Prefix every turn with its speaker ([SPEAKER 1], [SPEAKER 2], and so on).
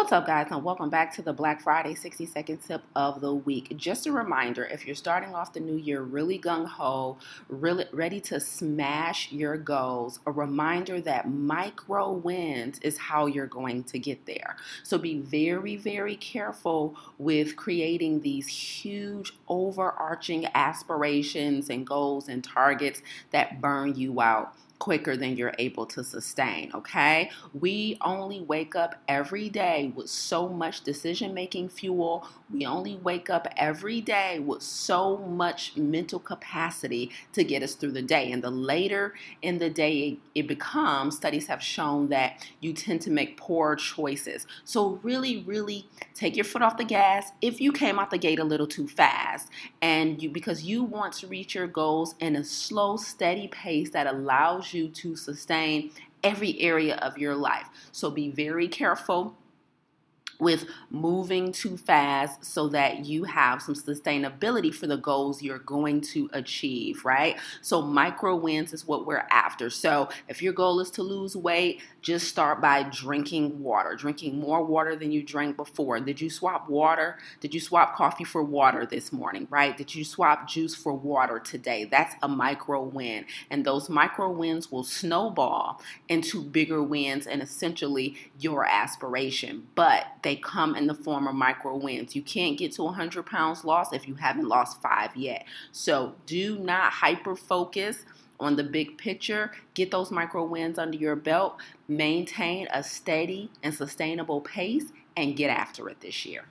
[SPEAKER 1] What's up, guys, and welcome back to the Black Friday 60 second tip of the week. Just a reminder if you're starting off the new year really gung ho, really ready to smash your goals, a reminder that micro wins is how you're going to get there. So be very, very careful with creating these huge, overarching aspirations and goals and targets that burn you out quicker than you're able to sustain, okay? We only wake up every day with so much decision making fuel. We only wake up every day with so much mental capacity to get us through the day. And the later in the day it becomes, studies have shown that you tend to make poor choices. So, really, really take your foot off the gas if you came out the gate a little too fast and you because you want to reach your goals in a slow, steady pace that allows you to sustain every area of your life. So be very careful with moving too fast so that you have some sustainability for the goals you're going to achieve, right? So, micro wins is what we're after. So, if your goal is to lose weight, just start by drinking water, drinking more water than you drank before. Did you swap water? Did you swap coffee for water this morning, right? Did you swap juice for water today? That's a micro win. And those micro wins will snowball into bigger wins and essentially your aspiration. But they they come in the form of micro wins. You can't get to 100 pounds lost if you haven't lost five yet. So do not hyper focus on the big picture. Get those micro wins under your belt. Maintain a steady and sustainable pace and get after it this year.